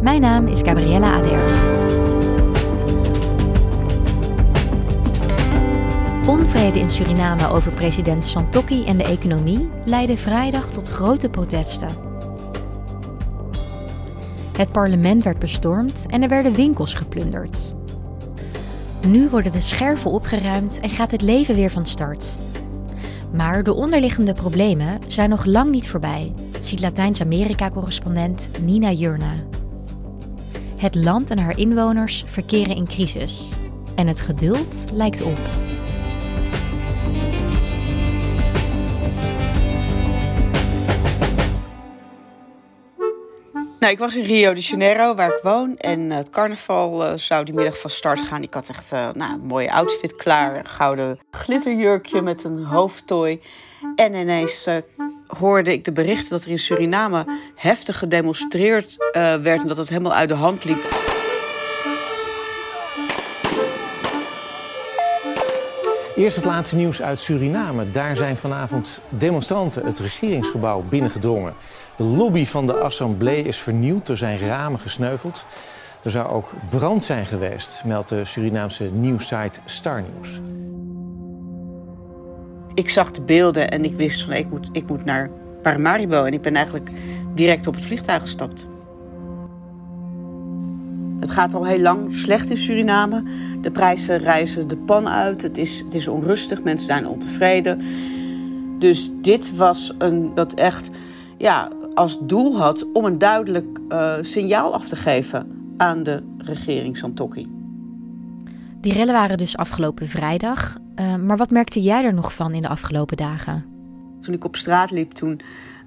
Mijn naam is Gabriella Ader. Onvrede in Suriname over president Santokki en de economie leidde vrijdag tot grote protesten. Het parlement werd bestormd en er werden winkels geplunderd. Nu worden de scherven opgeruimd en gaat het leven weer van start. Maar de onderliggende problemen zijn nog lang niet voorbij, ziet Latijns-Amerika-correspondent Nina Jurna. Het land en haar inwoners verkeren in crisis. En het geduld lijkt op. Nou, ik was in Rio de Janeiro, waar ik woon. En het carnaval uh, zou die middag van start gaan. Ik had echt uh, nou, een mooie outfit klaar. Een gouden glitterjurkje met een hoofdtooi. En ineens hoorde ik de berichten dat er in Suriname heftig gedemonstreerd werd. En dat het helemaal uit de hand liep. Eerst het laatste nieuws uit Suriname. Daar zijn vanavond demonstranten het regeringsgebouw binnengedrongen. De lobby van de Assemblée is vernield, er zijn ramen gesneuveld. Er zou ook brand zijn geweest, meldt de Surinaamse nieuwssite Star News. Ik zag de beelden en ik wist van ik moet, ik moet naar Paramaribo. En ik ben eigenlijk direct op het vliegtuig gestapt. Het gaat al heel lang slecht in Suriname. De prijzen reizen de pan uit. Het is, het is onrustig, mensen zijn ontevreden. Dus dit was een dat echt ja, als doel had om een duidelijk uh, signaal af te geven aan de regering Santokki. Die rellen waren dus afgelopen vrijdag. Uh, maar wat merkte jij er nog van in de afgelopen dagen? Toen ik op straat liep, toen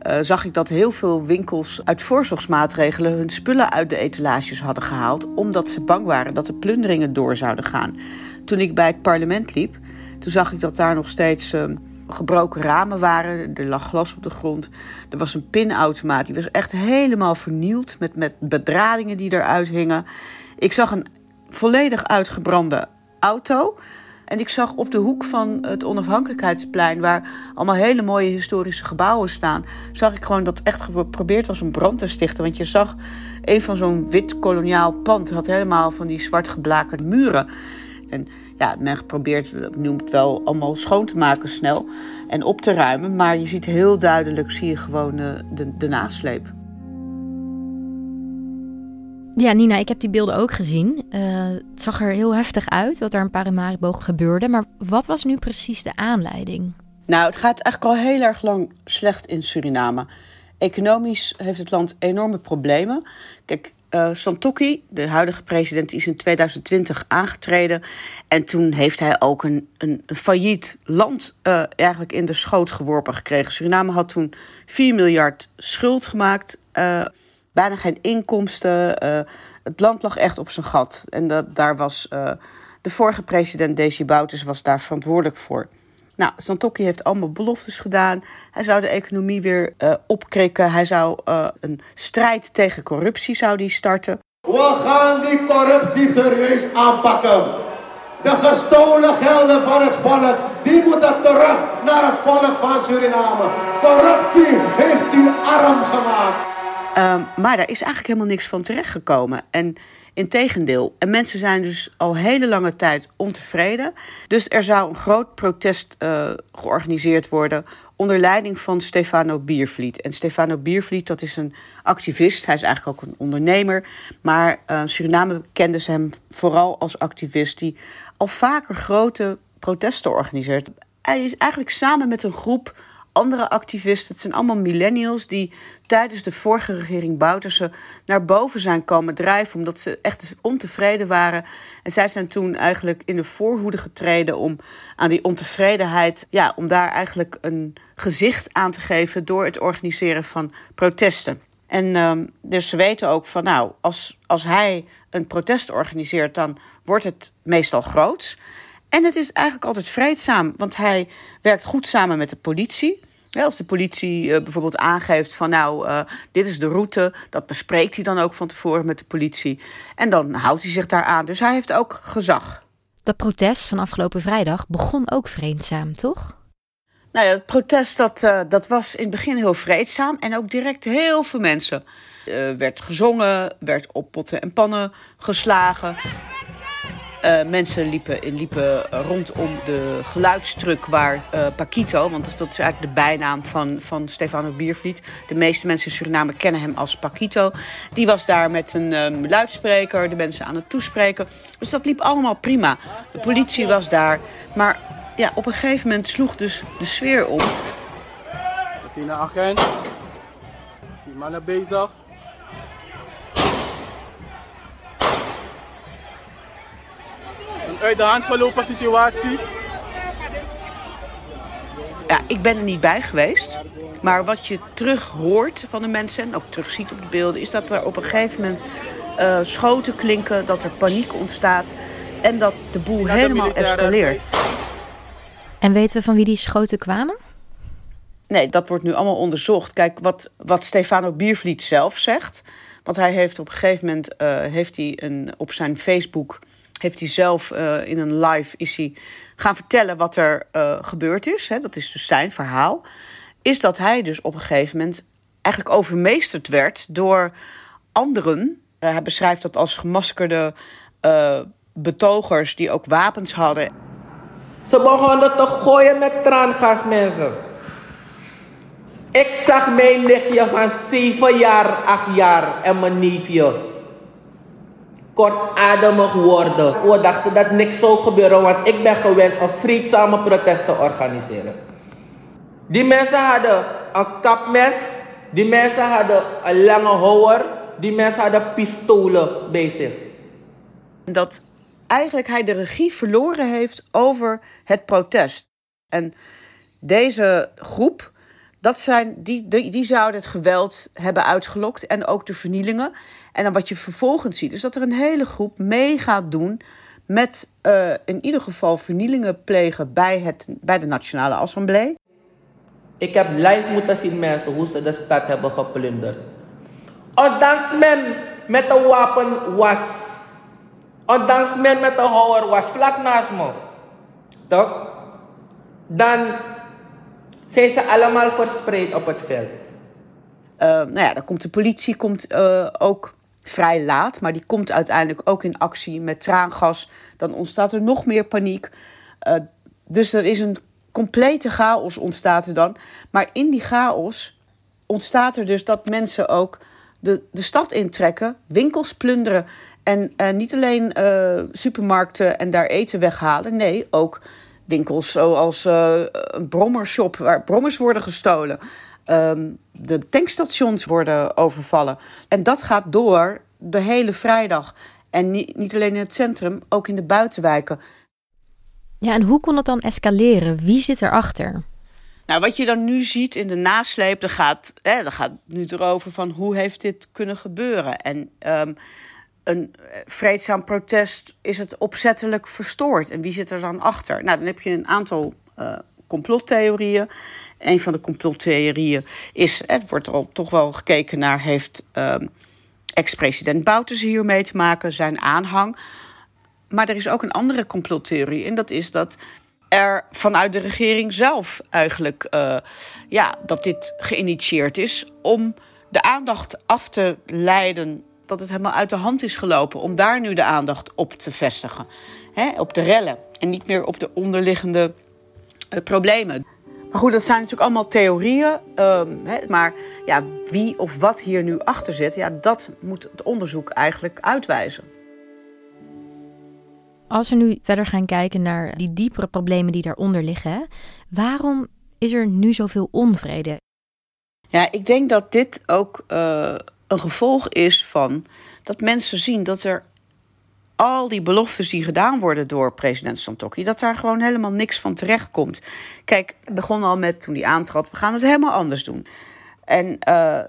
uh, zag ik dat heel veel winkels uit voorzorgsmaatregelen hun spullen uit de etalages hadden gehaald, omdat ze bang waren dat de plunderingen door zouden gaan. Toen ik bij het parlement liep, toen zag ik dat daar nog steeds uh, gebroken ramen waren. Er lag glas op de grond. Er was een pinautomaat. Die was echt helemaal vernield met, met bedradingen die eruit hingen. Ik zag een volledig uitgebrande auto. En ik zag op de hoek van het onafhankelijkheidsplein, waar allemaal hele mooie historische gebouwen staan, zag ik gewoon dat echt geprobeerd was om brand te stichten. Want je zag een van zo'n wit koloniaal pand had helemaal van die zwart geblakerde muren. En ja, men geprobeerd, ik noem het wel, allemaal schoon te maken snel en op te ruimen. Maar je ziet heel duidelijk, zie je gewoon de, de nasleep. Ja, Nina, ik heb die beelden ook gezien. Uh, het zag er heel heftig uit wat er in Paramaribo gebeurde. Maar wat was nu precies de aanleiding? Nou, het gaat eigenlijk al heel erg lang slecht in Suriname. Economisch heeft het land enorme problemen. Kijk, uh, Santokki, de huidige president, is in 2020 aangetreden. En toen heeft hij ook een, een, failliet land uh, eigenlijk in de schoot geworpen gekregen. Suriname had toen 4 miljard schuld gemaakt. Bijna geen inkomsten. Uh, het land lag echt op zijn gat. En dat, daar was uh, de vorige president, Desi Bouterse, was daar verantwoordelijk voor. Nou, Santokki heeft allemaal beloftes gedaan. Hij zou de economie weer uh, opkrikken. Hij zou een strijd tegen corruptie zou die starten. We gaan die corruptie serieus aanpakken. De gestolen gelden van het volk, die moeten terug naar het volk van Suriname. Corruptie heeft u arm gemaakt. Um, maar daar is eigenlijk helemaal niks van terechtgekomen. En in tegendeel. En mensen zijn dus al hele lange tijd ontevreden. Dus er zou een groot protest uh, georganiseerd worden onder leiding van Stefano Biervliet. En Stefano Biervliet, dat is een activist. Hij is eigenlijk ook een ondernemer. Maar uh, Suriname kende ze hem vooral als activist die al vaker grote protesten organiseert. Hij is eigenlijk samen met een groep andere activisten. Het zijn allemaal millennials die tijdens de vorige regering Bouterse naar boven zijn komen drijven. Omdat ze echt ontevreden waren. En zij zijn toen eigenlijk in de voorhoede getreden om aan die ontevredenheid. Ja, om daar eigenlijk een gezicht aan te geven door het organiseren van protesten. En ehm, dus ze weten ook van, nou, als, als hij een protest organiseert, dan wordt het meestal groots. En het is eigenlijk altijd vreedzaam, want hij werkt goed samen met de politie. als de politie eh, bijvoorbeeld aangeeft van nou, uh, dit is de route, dat bespreekt hij dan ook van tevoren met de politie. En dan houdt hij zich daar aan. Dus hij heeft ook gezag. Dat protest van afgelopen vrijdag begon ook vreedzaam, toch? Nou ja, het protest dat, uh, dat was in het begin heel vreedzaam en ook direct heel veel mensen. Er werd gezongen, werd op potten en pannen geslagen. Uh, mensen liepen, liepen rondom de geluidstruck waar uh, Paquito, want dat is eigenlijk de bijnaam van, van Stefano Biervliet. De meeste mensen in Suriname kennen hem als Paquito. Die was daar met een um, luidspreker, de mensen aan het toespreken. Dus dat liep allemaal prima. De politie was daar. Maar ja, op een gegeven moment sloeg dus de sfeer om. We zien een agent. We zien mannen bezig. Uit de hand gelopen situatie. Ja, ik ben er niet bij geweest. Maar wat je terug hoort van de mensen en ook terug ziet op de beelden... is dat er op een gegeven moment uh, schoten klinken, dat er paniek ontstaat... en dat de boel helemaal escaleert. En weten we van wie die schoten kwamen? Nee, dat wordt nu allemaal onderzocht. Kijk, wat, wat Stefano Biervliet zelf zegt. Want hij heeft op een gegeven moment uh, heeft hij een, op zijn Facebook heeft hij zelf uh, in een live is hij gaan vertellen wat er uh, gebeurd is. Hè, dat is dus zijn verhaal. Is dat hij dus op een gegeven moment eigenlijk overmeesterd werd door anderen. hij beschrijft dat als gemaskerde betogers die ook wapens hadden. Ze begonnen te gooien met traangas, mensen. Ik zag mijn nichtje van 7 jaar, 8 jaar en mijn neefje kortademig worden. We dachten dat niks zou gebeuren, want ik ben gewend een vreedzame protest te organiseren. Die mensen hadden een kapmes, die mensen hadden een lange houwer, die mensen hadden pistolen bij zich. Dat eigenlijk hij de regie verloren heeft over het protest. En deze groep, dat zijn, die, die, die zouden het geweld hebben uitgelokt en ook de vernielingen. En dan wat je vervolgens ziet, is dat er een hele groep mee gaat doen met uh, in ieder geval vernielingen plegen bij, het, bij de Nationale Assemblée. Ik heb live moeten zien mensen hoe ze de stad hebben geplunderd. Ondanks men met een wapen was Ondanks men met een houwer was vlak naast me. Toch? Dan zijn ze allemaal verspreid op het veld. Uh, nou ja, dan komt de politie komt, uh, ook vrij laat, maar die komt uiteindelijk ook in actie met traangas. Dan ontstaat er nog meer paniek. Uh, dus er is een complete chaos ontstaat er dan. Maar in die chaos ontstaat er dus dat mensen ook de, de stad intrekken, winkels plunderen. En uh, niet alleen supermarkten en daar eten weghalen. Nee, ook winkels zoals uh, een brommershop waar brommers worden gestolen. Um, de tankstations worden overvallen. En dat gaat door de hele vrijdag. En niet, niet alleen in het centrum, ook in de buitenwijken. Ja, en hoe kon het dan escaleren? Wie zit erachter? Nou, wat je dan nu ziet in de nasleep, dan gaat, hè, dan gaat nu erover van hoe heeft dit kunnen gebeuren. En um, een vreedzaam protest is het opzettelijk verstoord. En wie zit er dan achter? Nou, dan heb je een aantal uh, complottheorieën. Een van de complottheorieën is, er wordt al toch wel gekeken naar, heeft um, ex-president Bouters hier mee te maken, zijn aanhang. Maar er is ook een andere complottheorie en dat is dat er vanuit de regering zelf eigenlijk, uh, ja, dat dit geïnitieerd is om de aandacht af te leiden dat het helemaal uit de hand is gelopen om daar nu de aandacht op te vestigen. Hè, op de rellen en niet meer op de onderliggende uh, problemen. Maar goed, dat zijn natuurlijk allemaal theorieën. Um, hè, maar ja, wie of wat hier nu achter zit, ja, dat moet het onderzoek eigenlijk uitwijzen. Als we nu verder gaan kijken naar die diepere problemen die daaronder liggen, waarom is er nu zoveel onvrede? Ja, ik denk dat dit ook uh, een gevolg is van dat mensen zien dat er al die beloftes die gedaan worden door president Santokki, dat daar gewoon helemaal niks van terecht komt. Kijk, het begon al met toen hij aantrad, we gaan het helemaal anders doen. En uh,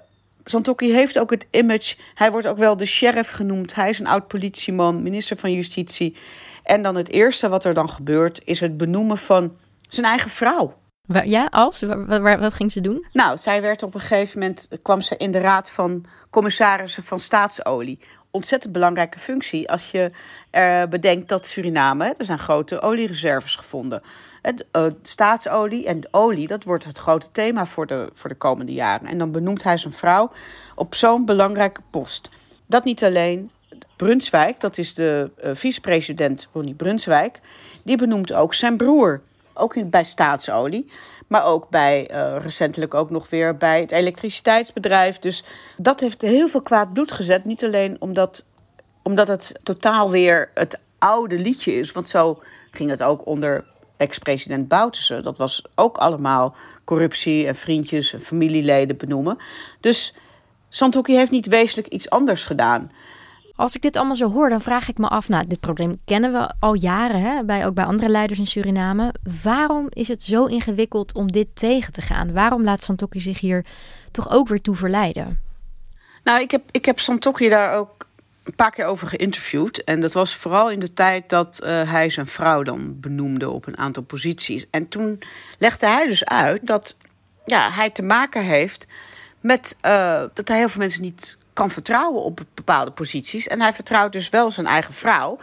Santokki heeft ook het image. Hij wordt ook wel de sheriff genoemd. Hij is een oud politieman, minister van Justitie. En dan het eerste wat er dan gebeurt, is het benoemen van zijn eigen vrouw. Ja, als? Wat, ging ze doen? Nou, zij werd op een gegeven moment, kwam ze in de raad van commissarissen van staatsolie. Ontzettend belangrijke functie als je uh, bedenkt dat Suriname, er zijn grote oliereserves gevonden. Het, uh, staatsolie en olie, dat wordt het grote thema voor de, voor de komende jaren. En dan benoemt hij zijn vrouw op zo'n belangrijke post. Dat niet alleen. Brunswijk, dat is de uh, vicepresident Ronnie Brunswijk, die benoemt ook zijn broer. Ook bij staatsolie. Maar ook bij, uh, recentelijk ook nog weer bij het elektriciteitsbedrijf. Dus dat heeft heel veel kwaad bloed gezet. Niet alleen omdat, omdat het totaal weer het oude liedje is. Want zo ging het ook onder ex-president Bouterse. Dat was ook allemaal corruptie en vriendjes en familieleden benoemen. Dus Santokki heeft niet wezenlijk iets anders gedaan. Als ik dit allemaal zo hoor, dan vraag ik me af, nou, dit probleem kennen we al jaren, hè, bij, ook bij andere leiders in Suriname. Waarom is het zo ingewikkeld om dit tegen te gaan? Waarom laat Santokki zich hier toch ook weer toe verleiden? Nou, ik heb, ik heb Santokki daar ook een paar keer over geïnterviewd. En dat was vooral in de tijd dat uh, hij zijn vrouw dan benoemde op een aantal posities. En toen legde hij dus uit dat ja, hij te maken heeft met uh, dat hij heel veel mensen niet kan vertrouwen op bepaalde posities. En hij vertrouwt dus wel zijn eigen vrouw.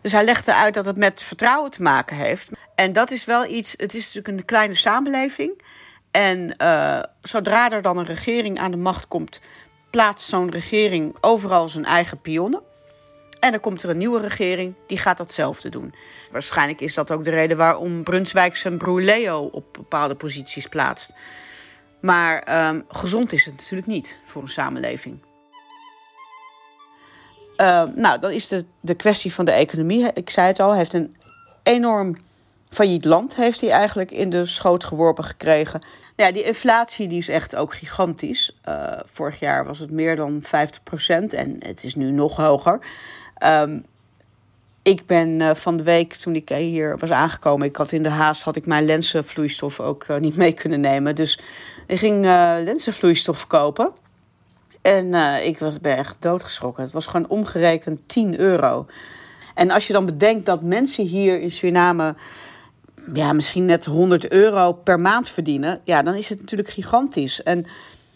Dus hij legde uit dat het met vertrouwen te maken heeft. En dat is wel iets. Het is natuurlijk een kleine samenleving. En uh, zodra er dan een regering aan de macht komt, plaatst zo'n regering overal zijn eigen pionnen. En dan komt er een nieuwe regering, die gaat datzelfde doen. Waarschijnlijk is dat ook de reden waarom Brunswijk zijn broer Leo op bepaalde posities plaatst. Maar um, gezond is het natuurlijk niet voor een samenleving. Uh, nou, dan is de, de kwestie van de economie. Ik zei het al, heeft een enorm failliet land heeft hij eigenlijk in de schoot geworpen gekregen. Ja, die inflatie die is echt ook gigantisch. Uh, vorig jaar was het meer dan 50% en het is nu nog hoger. Um, ik ben uh, van de week, toen ik hier was aangekomen... ik had in de haast had ik mijn lenzenvloeistof ook niet mee kunnen nemen. Dus ik ging lenzenvloeistof kopen... En uh, ik was, ben echt doodgeschrokken. Het was gewoon omgerekend 10 euro. En als je dan bedenkt dat mensen hier in Suriname ja, misschien net 100 euro per maand verdienen, ja, dan is het natuurlijk gigantisch. En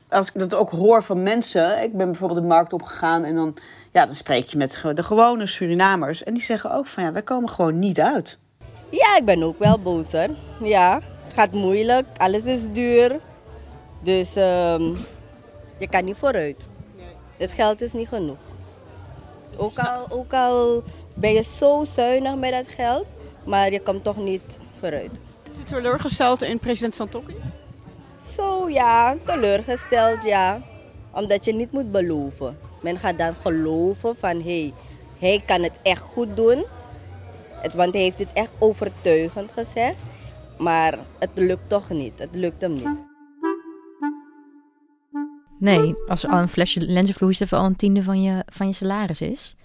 als ik dat ook hoor van mensen, ik ben bijvoorbeeld de markt opgegaan en dan, ja, dan spreek je met de gewone Surinamers. En die zeggen ook van ja, wij komen gewoon niet uit. Ja, ik ben ook wel boos. Ja, het gaat moeilijk, alles is duur. Dus um, je kan niet vooruit. Het geld is niet genoeg. Ook al, ook al ben je zo zuinig met dat geld, maar je komt toch niet vooruit. Bent u teleurgesteld in president Santokki? Zo ja, teleurgesteld ja. Omdat je niet moet beloven. Men gaat dan geloven van hé, hey, hij kan het echt goed doen. Het, want hij heeft het echt overtuigend gezegd. Maar het lukt toch niet. Het lukt hem niet. Nee, als al een flesje lenzenvloeistof al een tiende van je, van je salaris is.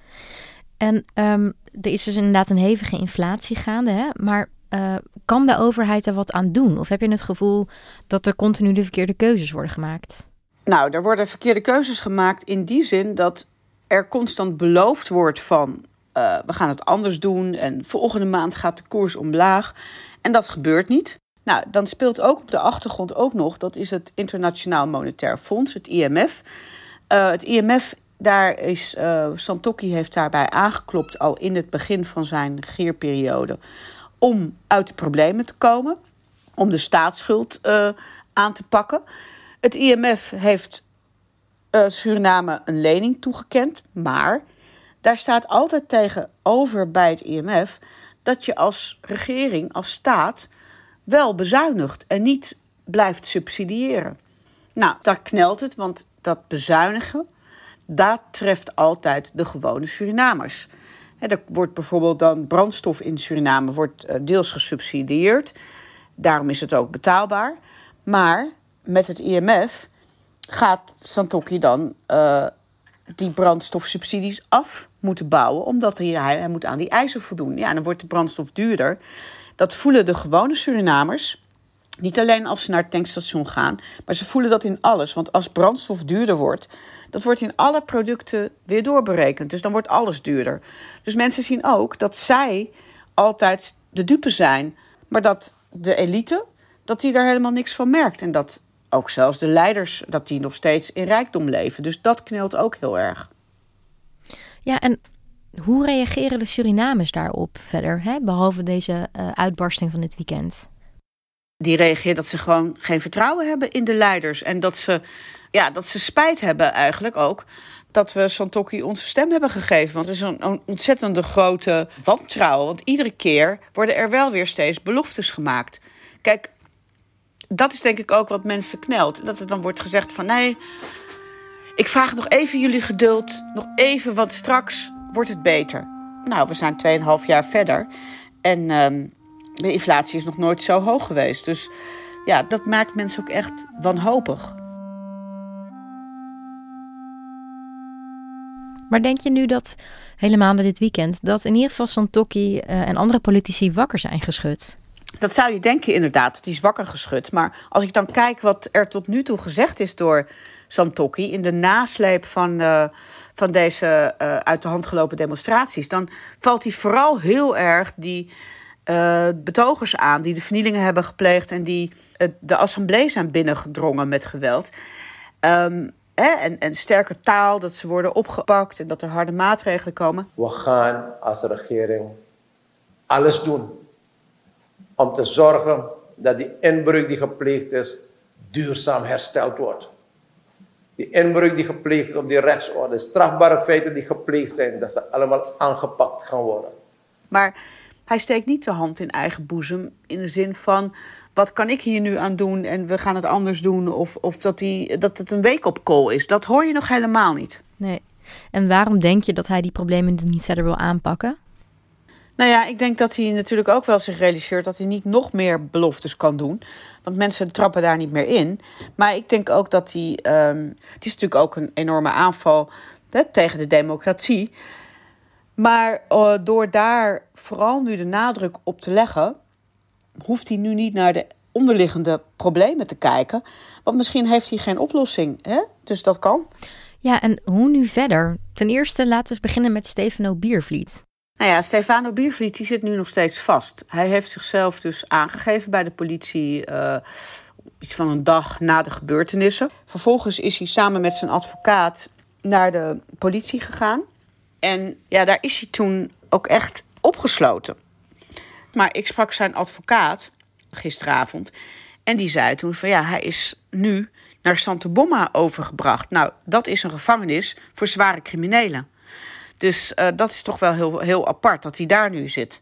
En um, er is dus inderdaad een hevige inflatie gaande. Hè? Maar uh, kan de overheid er wat aan doen? Of heb je het gevoel dat er continu de verkeerde keuzes worden gemaakt? Nou, er worden verkeerde keuzes gemaakt in die zin dat er constant beloofd wordt van... Uh, we gaan het anders doen en volgende maand gaat de koers omlaag. En dat gebeurt niet. Nou, dan speelt ook op de achtergrond ook nog, dat is het Internationaal Monetair Fonds, het IMF. Uh, het IMF, daar is, uh, Santokki heeft daarbij aangeklopt al in het begin van zijn regeerperiode om uit de problemen te komen, om de staatsschuld uh, aan te pakken. Het IMF heeft Suriname een lening toegekend, maar daar staat altijd tegenover bij het IMF dat je als regering, als staat wel bezuinigt en niet blijft subsidiëren. Nou, daar knelt het, want dat bezuinigen, dat treft altijd de gewone Surinamers. er wordt bijvoorbeeld dan brandstof in Suriname wordt eh, deels gesubsidieerd. Daarom is het ook betaalbaar. Maar met het IMF gaat Santokki dan uh, die brandstofsubsidies af moeten bouwen, omdat hij, hij moet aan die eisen voldoen. Ja, dan wordt de brandstof duurder. Dat voelen de gewone Surinamers. Niet alleen als ze naar het tankstation gaan, maar ze voelen dat in alles. Want als brandstof duurder wordt, dat wordt in alle producten weer doorberekend. Dus dan wordt alles duurder. Dus mensen zien ook dat zij altijd de dupe zijn, maar dat de elite, dat die daar helemaal niks van merkt. En dat ook zelfs de leiders, dat die nog steeds in rijkdom leven. Dus dat knelt ook heel erg. Ja, en hoe reageren de Surinamers daarop verder, hè? behalve deze uh, uitbarsting van dit weekend? Die reageren dat ze gewoon geen vertrouwen hebben in de leiders. En dat ze, ja, dat ze spijt hebben eigenlijk ook dat we Santoki onze stem hebben gegeven. Want het is een, een ontzettende grote wantrouwen. Want iedere keer worden er wel weer steeds beloftes gemaakt. Kijk, dat is denk ik ook wat mensen knelt. Dat er dan wordt gezegd van nee, ik vraag nog even jullie geduld. Nog even, want straks wordt het beter. Nou, we zijn 2,5 jaar verder. En ehm, de inflatie is nog nooit zo hoog geweest. Dus ja, dat maakt mensen ook echt wanhopig. Maar denk je nu dat, helemaal na dit weekend, dat in ieder geval Santokki uh, en andere politici wakker zijn geschud? Dat zou je denken inderdaad, die is wakker geschud. Maar als ik dan kijk wat er tot nu toe gezegd is door Santokki in de nasleep van, uh, van deze uh, uit de hand gelopen demonstraties, dan valt hij vooral heel erg die uh, betogers aan die de vernielingen hebben gepleegd en die de assemblee zijn binnengedrongen met geweld. Um, hè, en, en sterke taal, dat ze worden opgepakt en dat er harde maatregelen komen. We gaan als regering alles doen om te zorgen dat die inbreuk die gepleegd is duurzaam hersteld wordt. Die inbreuk die gepleegd is op die rechtsorde, strafbare feiten die gepleegd zijn, dat ze allemaal aangepakt gaan worden. Maar hij steekt niet de hand in eigen boezem in de zin van wat kan ik hier nu aan doen en we gaan het anders doen. Of, of dat, die, dat het een week op call is. Dat hoor je nog helemaal niet. Nee. En waarom denk je dat hij die problemen niet verder wil aanpakken? Nou ja, ik denk dat hij natuurlijk ook wel zich realiseert dat hij niet nog meer beloftes kan doen. Want mensen trappen daar niet meer in. Maar ik denk ook dat hij. Um, het is natuurlijk ook een enorme aanval tegen de democratie. Maar uh, door daar vooral nu de nadruk op te leggen, hoeft hij nu niet naar de onderliggende problemen te kijken. Want misschien heeft hij geen oplossing. Hè? Dus dat kan. Ja, en hoe nu verder? Ten eerste laten we eens beginnen met Stefano Biervliet. Nou ja, Stefano Biervliet zit nu nog steeds vast. Hij heeft zichzelf dus aangegeven bij de politie uh, iets van een dag na de gebeurtenissen. Vervolgens is hij samen met zijn advocaat naar de politie gegaan. En ja, daar is hij toen ook echt opgesloten. Maar ik sprak zijn advocaat gisteravond. En die zei toen van ja, hij is nu naar Santa Bomma overgebracht. Nou, dat is een gevangenis voor zware criminelen. Dus uh, dat is toch wel heel, heel apart dat hij daar nu zit.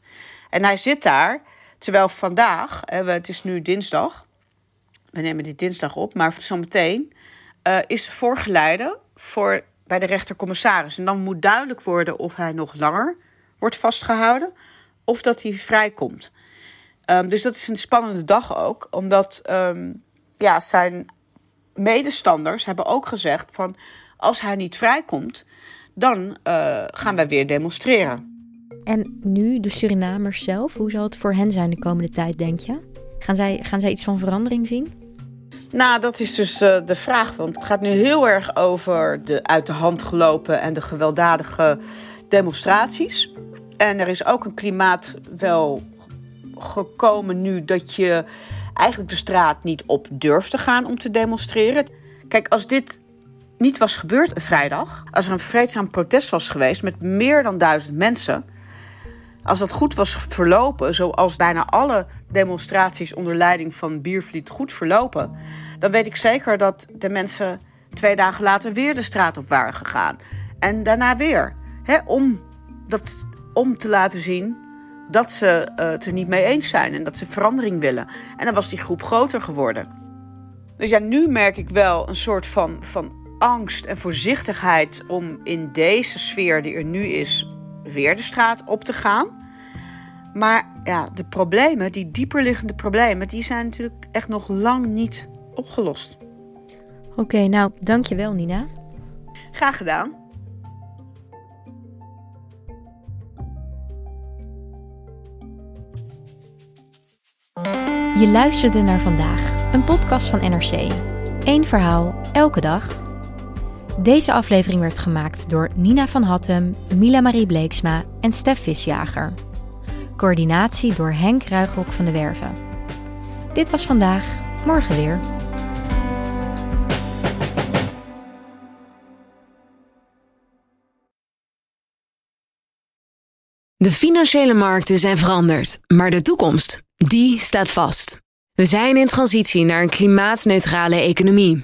En hij zit daar, terwijl vandaag, het is nu dinsdag. We nemen dit dinsdag op, maar zometeen uh, is voorgeleide voor, bij de rechtercommissaris. En dan moet duidelijk worden of hij nog langer wordt vastgehouden of dat hij vrijkomt. Um, dus dat is een spannende dag ook, omdat um, ja, zijn medestanders hebben ook gezegd van als hij niet vrijkomt, dan uh, gaan wij weer demonstreren. En nu de Surinamers zelf, hoe zal het voor hen zijn de komende tijd, denk je? Gaan zij, gaan zij iets van verandering zien? Nou, dat is dus uh, de vraag. Want het gaat nu heel erg over de uit de hand gelopen en de gewelddadige demonstraties. En er is ook een klimaat wel gekomen nu dat je eigenlijk de straat niet op durft te gaan om te demonstreren. Kijk, als dit niet was gebeurd vrijdag, als er een vreedzaam protest was geweest met meer dan duizend mensen, als dat goed was verlopen, zoals bijna alle demonstraties onder leiding van Biervliet goed verlopen, dan weet ik zeker dat de mensen twee dagen later weer de straat op waren gegaan. En daarna weer. Hè, om, dat, om te laten zien dat ze uh, het er niet mee eens zijn en dat ze verandering willen. En dan was die groep groter geworden. Dus ja, nu merk ik wel een soort van, van angst en voorzichtigheid om in deze sfeer die er nu is, weer de straat op te gaan. Maar ja, de problemen, die dieperliggende problemen, die zijn natuurlijk echt nog lang niet opgelost. Oké, okay, nou dankjewel Nina. Graag gedaan. Je luisterde naar vandaag, een podcast van NRC. Eén verhaal, elke dag. Deze aflevering werd gemaakt door Nina van Hattem, Mila Marie Bleeksma en Stef Visjager. Coördinatie door Henk Ruigrok van de Werven. Dit was vandaag, morgen weer. De financiële markten zijn veranderd, maar de toekomst, die staat vast. We zijn in transitie naar een klimaatneutrale economie.